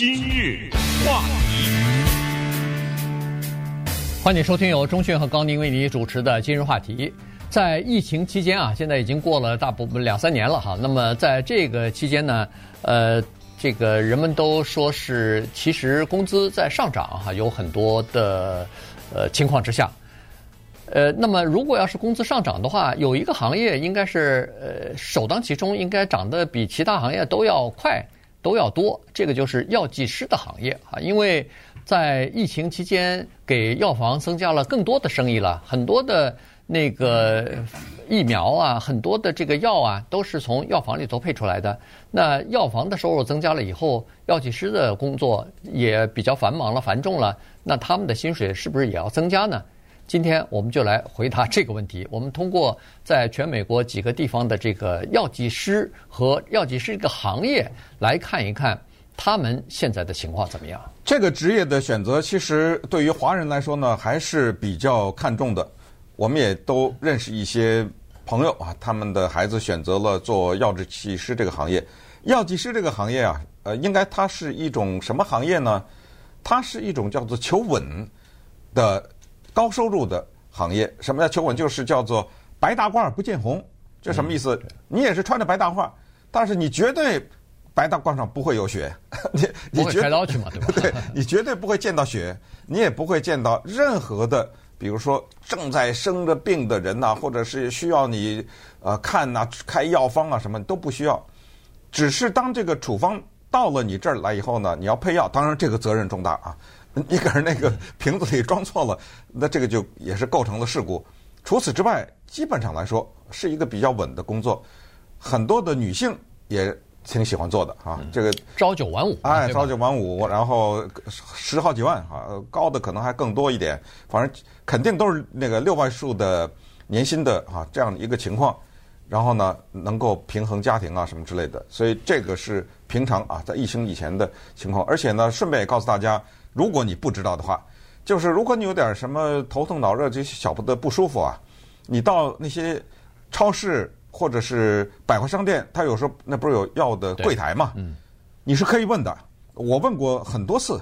今日话题，欢迎收听由钟迅和高宁为你主持的今日话题。在疫情期间啊，现在已经过了大部分两三年了哈。那么在这个期间呢，呃，这个人们都说是其实工资在上涨哈，有很多的呃情况之下。呃，那么如果要是工资上涨的话，有一个行业应该是呃首当其冲，应该涨得比其他行业都要快，都要多。这个就是药剂师的行业啊，因为在疫情期间给药房增加了更多的生意了，很多的那个疫苗啊，很多的这个药啊，都是从药房里头配出来的。那药房的收入增加了以后，药剂师的工作也比较繁忙了、繁重了，那他们的薪水是不是也要增加呢？今天我们就来回答这个问题。我们通过在全美国几个地方的这个药剂师和药剂师这个行业来看一看他们现在的情况怎么样。这个职业的选择，其实对于华人来说呢，还是比较看重的。我们也都认识一些朋友啊，他们的孩子选择了做药剂师这个行业。药剂师这个行业啊，呃，应该它是一种什么行业呢？它是一种叫做求稳的。高收入的行业，什么叫求稳？就是叫做白大褂不见红，这什么意思？嗯、你也是穿着白大褂，但是你绝对白大褂上不会有血，你你绝对去嘛，对吧？对，你绝对不会见到血，你也不会见到任何的，比如说正在生着病的人呐、啊，或者是需要你呃看呐、啊、开药方啊什么都不需要，只是当这个处方到了你这儿来以后呢，你要配药，当然这个责任重大啊。你可是那个瓶子里装错了，那这个就也是构成了事故。除此之外，基本上来说是一个比较稳的工作，很多的女性也挺喜欢做的啊。这个朝九晚五，哎，朝九晚五，然后十好几万啊，高的可能还更多一点，反正肯定都是那个六位数的年薪的啊，这样的一个情况。然后呢，能够平衡家庭啊什么之类的，所以这个是平常啊，在疫情以前的情况。而且呢，顺便也告诉大家。如果你不知道的话，就是如果你有点什么头疼脑热这些小的不舒服啊，你到那些超市或者是百货商店，他有时候那不是有药的柜台嘛？嗯，你是可以问的。我问过很多次，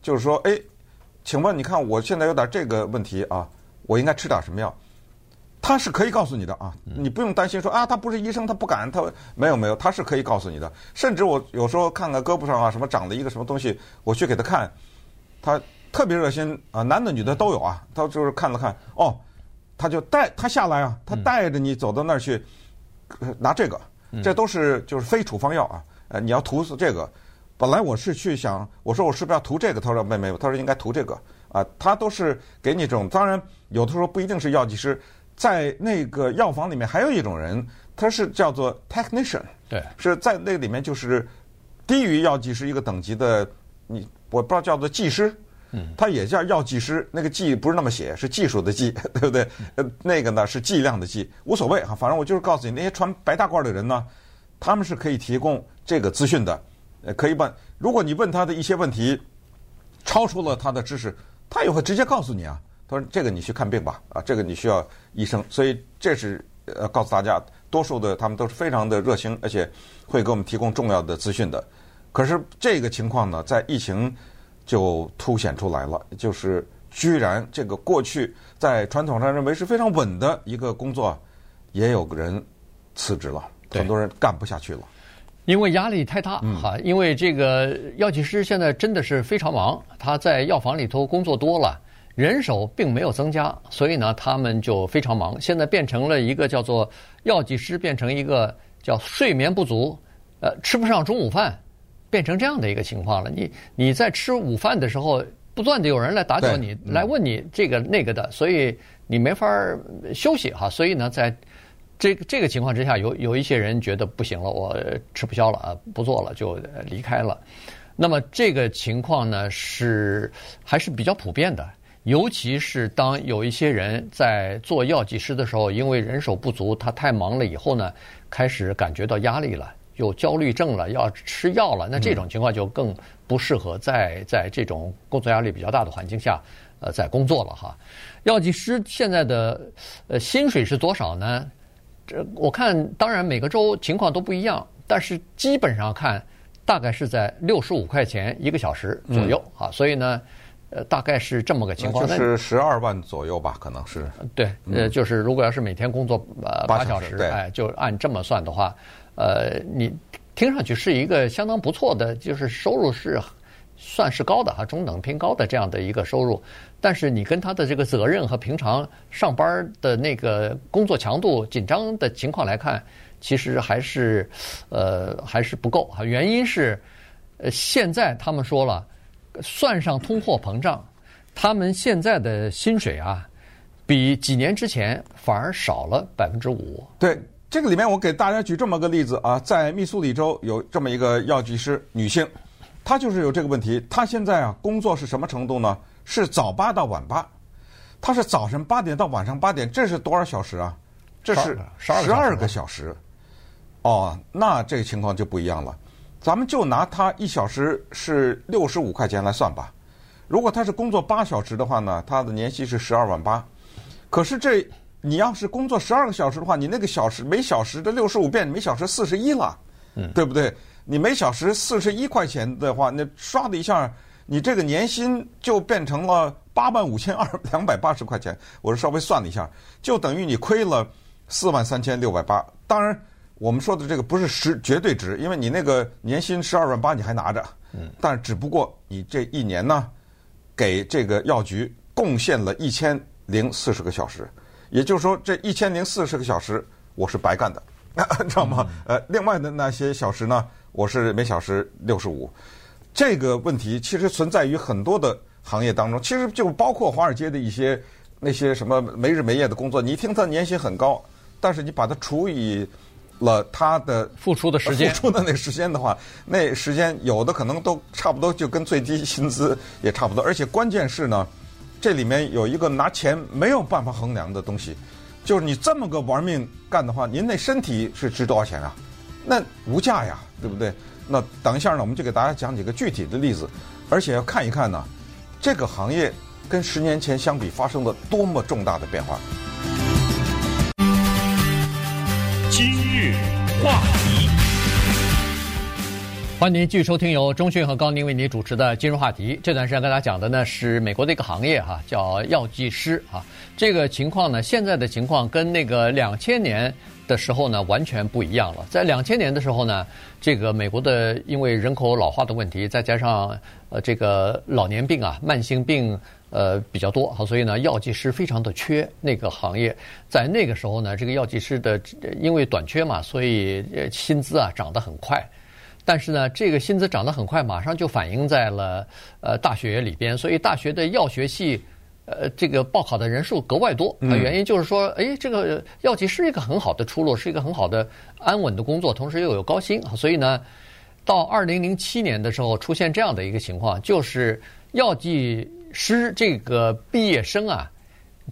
就是说，哎，请问你看我现在有点这个问题啊，我应该吃点什么药？他是可以告诉你的啊，你不用担心说啊，他不是医生，他不敢，他没有没有，他是可以告诉你的。甚至我有时候看看胳膊上啊什么长了一个什么东西，我去给他看。他特别热心啊，男的女的都有啊。他就是看了看，哦，他就带他下来啊，他带着你走到那儿去，拿这个，这都是就是非处方药啊。呃，你要涂这个，本来我是去想，我说我是不是要涂这个？他说没没有，他说应该涂这个啊。他都是给你这种，当然有的时候不一定是药剂师，在那个药房里面还有一种人，他是叫做 technician，对，是在那里面就是低于药剂师一个等级的你。我不知道叫做技师，他也叫药剂师。那个技不是那么写，是技术的技，对不对？呃，那个呢是剂量的剂，无所谓哈。反正我就是告诉你，那些穿白大褂的人呢，他们是可以提供这个资讯的。呃，可以问，如果你问他的一些问题超出了他的知识，他也会直接告诉你啊。他说：“这个你去看病吧，啊，这个你需要医生。”所以这是呃告诉大家，多数的他们都是非常的热心，而且会给我们提供重要的资讯的。可是这个情况呢，在疫情就凸显出来了，就是居然这个过去在传统上认为是非常稳的一个工作，也有个人辞职了，很多人干不下去了，因为压力太大哈。因为这个药剂师现在真的是非常忙，他在药房里头工作多了，人手并没有增加，所以呢，他们就非常忙。现在变成了一个叫做药剂师，变成一个叫睡眠不足，呃，吃不上中午饭。变成这样的一个情况了。你你在吃午饭的时候，不断的有人来打搅你，来问你这个那个的，所以你没法休息哈。所以呢，在这个这个情况之下，有有一些人觉得不行了，我吃不消了啊，不做了就离开了。那么这个情况呢，是还是比较普遍的，尤其是当有一些人在做药剂师的时候，因为人手不足，他太忙了以后呢，开始感觉到压力了。有焦虑症了，要吃药了，那这种情况就更不适合在在这种工作压力比较大的环境下，呃，在工作了哈。药剂师现在的呃薪水是多少呢？这我看当然每个州情况都不一样，但是基本上看大概是在六十五块钱一个小时左右啊，所以呢，呃，大概是这么个情况，就是十二万左右吧，可能是。对，呃，就是如果要是每天工作呃八小时，哎，就按这么算的话，呃，你听上去是一个相当不错的，就是收入是算是高的哈，中等偏高的这样的一个收入，但是你跟他的这个责任和平常上班的那个工作强度紧张的情况来看。其实还是，呃，还是不够哈。原因是，呃，现在他们说了，算上通货膨胀，他们现在的薪水啊，比几年之前反而少了百分之五。对，这个里面我给大家举这么个例子啊，在密苏里州有这么一个药剂师女性，她就是有这个问题。她现在啊，工作是什么程度呢？是早八到晚八，她是早晨八点到晚上八点，这是多少小时啊？这是十二个小时。哦，那这个情况就不一样了。咱们就拿他一小时是六十五块钱来算吧。如果他是工作八小时的话呢，他的年薪是十二万八。可是这你要是工作十二个小时的话，你那个小时每小时的六十五变每小时四十一了，嗯，对不对？你每小时四十一块钱的话，那唰的一下，你这个年薪就变成了八万五千二两百八十块钱。我是稍微算了一下，就等于你亏了四万三千六百八。当然。我们说的这个不是实绝对值，因为你那个年薪十二万八你还拿着，嗯，但只不过你这一年呢，给这个药局贡献了一千零四十个小时，也就是说这一千零四十个小时我是白干的，你知道吗？呃，另外的那些小时呢，我是每小时六十五。这个问题其实存在于很多的行业当中，其实就包括华尔街的一些那些什么没日没夜的工作，你一听他年薪很高，但是你把它除以了他的付出的时间，付出的那时间的话，那时间有的可能都差不多，就跟最低薪资也差不多。而且关键是呢，这里面有一个拿钱没有办法衡量的东西，就是你这么个玩命干的话，您那身体是值多少钱啊？那无价呀，对不对？那等一下呢，我们就给大家讲几个具体的例子，而且要看一看呢，这个行业跟十年前相比发生了多么重大的变化。话题，欢迎您继续收听由中讯和高宁为您主持的金融话题。这段时间跟大家讲的呢是美国的一个行业哈，叫药剂师啊。这个情况呢，现在的情况跟那个两千年的时候呢完全不一样了。在两千年的时候呢，这个美国的因为人口老化的问题，再加上呃这个老年病啊、慢性病。呃，比较多，好，所以呢，药剂师非常的缺。那个行业在那个时候呢，这个药剂师的因为短缺嘛，所以薪资啊涨得很快。但是呢，这个薪资涨得很快，马上就反映在了呃大学里边，所以大学的药学系呃这个报考的人数格外多。原因就是说，哎，这个药剂师一个很好的出路，是一个很好的安稳的工作，同时又有高薪。所以呢，到二零零七年的时候出现这样的一个情况，就是药剂。师这个毕业生啊，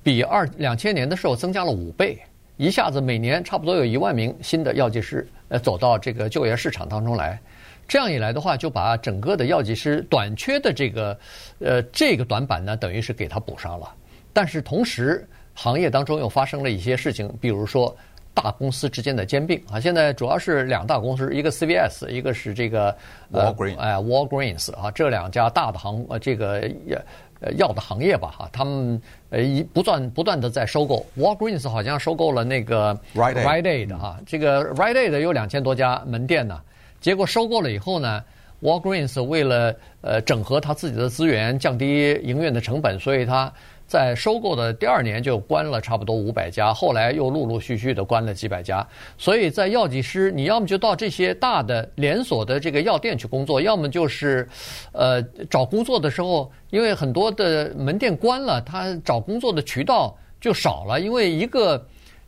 比二两千年的时候增加了五倍，一下子每年差不多有一万名新的药剂师呃走到这个就业市场当中来，这样一来的话，就把整个的药剂师短缺的这个呃这个短板呢，等于是给他补上了。但是同时，行业当中又发生了一些事情，比如说大公司之间的兼并啊，现在主要是两大公司，一个 CVS，一个是这个 Walgreens，哎 Walgreens 啊，这两家大的行呃这个也。呃，药的行业吧，哈，他们呃一不断不断的在收购，Walgreens 好像收购了那个 Rite Aid 哈，这个 Rite Aid 有两千多家门店呢，结果收购了以后呢，Walgreens 为了呃整合他自己的资源，降低营运的成本，所以他。在收购的第二年就关了差不多五百家，后来又陆陆续续的关了几百家。所以在药剂师，你要么就到这些大的连锁的这个药店去工作，要么就是，呃，找工作的时候，因为很多的门店关了，他找工作的渠道就少了。因为一个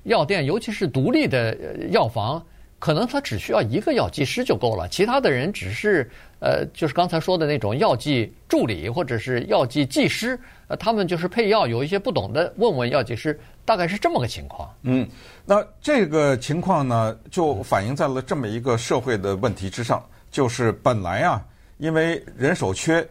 药店，尤其是独立的药房，可能他只需要一个药剂师就够了，其他的人只是呃，就是刚才说的那种药剂助理或者是药剂技师。呃，他们就是配药，有一些不懂的，问问药剂师，大概是这么个情况。嗯，那这个情况呢，就反映在了这么一个社会的问题之上，就是本来啊，因为人手缺，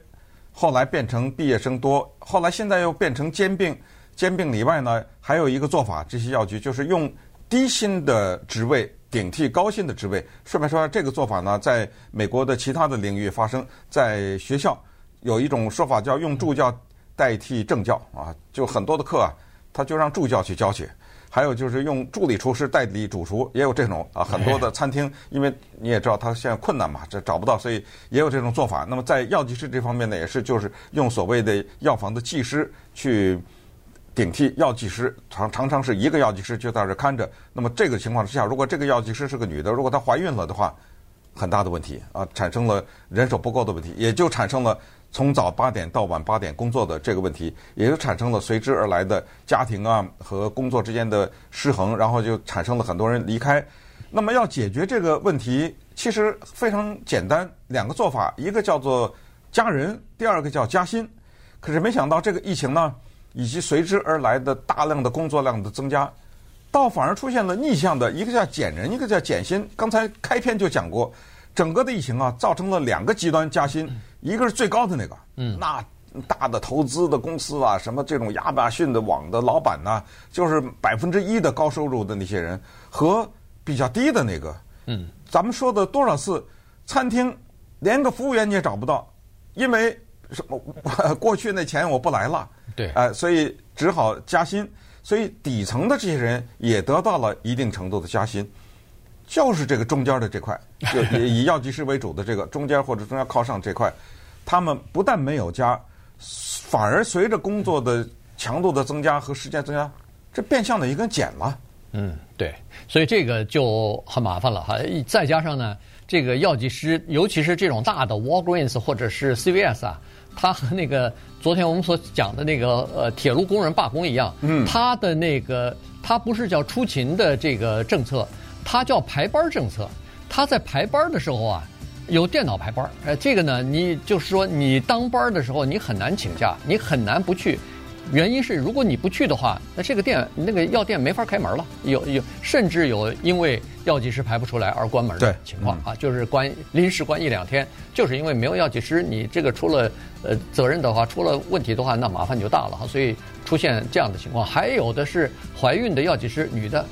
后来变成毕业生多，后来现在又变成兼并，兼并里外呢，还有一个做法，这些药局就是用低薪的职位顶替高薪的职位。顺便说，这个做法呢，在美国的其他的领域发生，在学校有一种说法叫用助教代替正教啊，就很多的课啊，他就让助教去教去。还有就是用助理厨师代理主厨，也有这种啊，很多的餐厅，因为你也知道他现在困难嘛，这找不到，所以也有这种做法。那么在药剂师这方面呢，也是就是用所谓的药房的技师去顶替药剂师，常常常是一个药剂师就在这看着。那么这个情况之下，如果这个药剂师是个女的，如果她怀孕了的话，很大的问题啊，产生了人手不够的问题，也就产生了。从早八点到晚八点工作的这个问题，也就产生了随之而来的家庭啊和工作之间的失衡，然后就产生了很多人离开。那么要解决这个问题，其实非常简单，两个做法，一个叫做加人，第二个叫加薪。可是没想到这个疫情呢，以及随之而来的大量的工作量的增加，倒反而出现了逆向的，一个叫减人，一个叫减薪。刚才开篇就讲过。整个的疫情啊，造成了两个极端加薪，一个是最高的那个，嗯，那大的投资的公司啊，什么这种亚马逊的网的老板呐，就是百分之一的高收入的那些人，和比较低的那个，嗯，咱们说的多少次，餐厅连个服务员你也找不到，因为什么？过去那钱我不来了，对，哎，所以只好加薪，所以底层的这些人也得到了一定程度的加薪。就是这个中间的这块，就 以药剂师为主的这个中间或者中间靠上这块，他们不但没有加，反而随着工作的强度的增加和时间增加，这变相的一根减了。嗯，对，所以这个就很麻烦了哈。再加上呢，这个药剂师，尤其是这种大的 Walgreens 或者是 CVS 啊，他和那个昨天我们所讲的那个呃铁路工人罢工一样，嗯，他的那个他不是叫出勤的这个政策。他叫排班政策，他在排班的时候啊，有电脑排班。呃，这个呢，你就是说你当班的时候，你很难请假，你很难不去。原因是，如果你不去的话，那这个店那个药店没法开门了。有有，甚至有因为药剂师排不出来而关门的情况啊，就是关临时关一两天，就是因为没有药剂师，你这个出了呃责任的话，出了问题的话，那麻烦就大了哈。所以出现这样的情况，还有的是怀孕的药剂师，女的。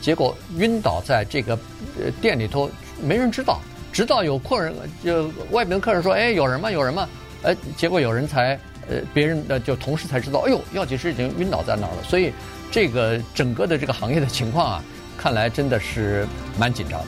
结果晕倒在这个呃店里头，没人知道，直到有客人就外边的客人说：“哎，有人吗？有人吗？”呃，结果有人才呃别人的就同事才知道，哎呦，药剂师已经晕倒在那儿了。所以这个整个的这个行业的情况啊，看来真的是蛮紧张的。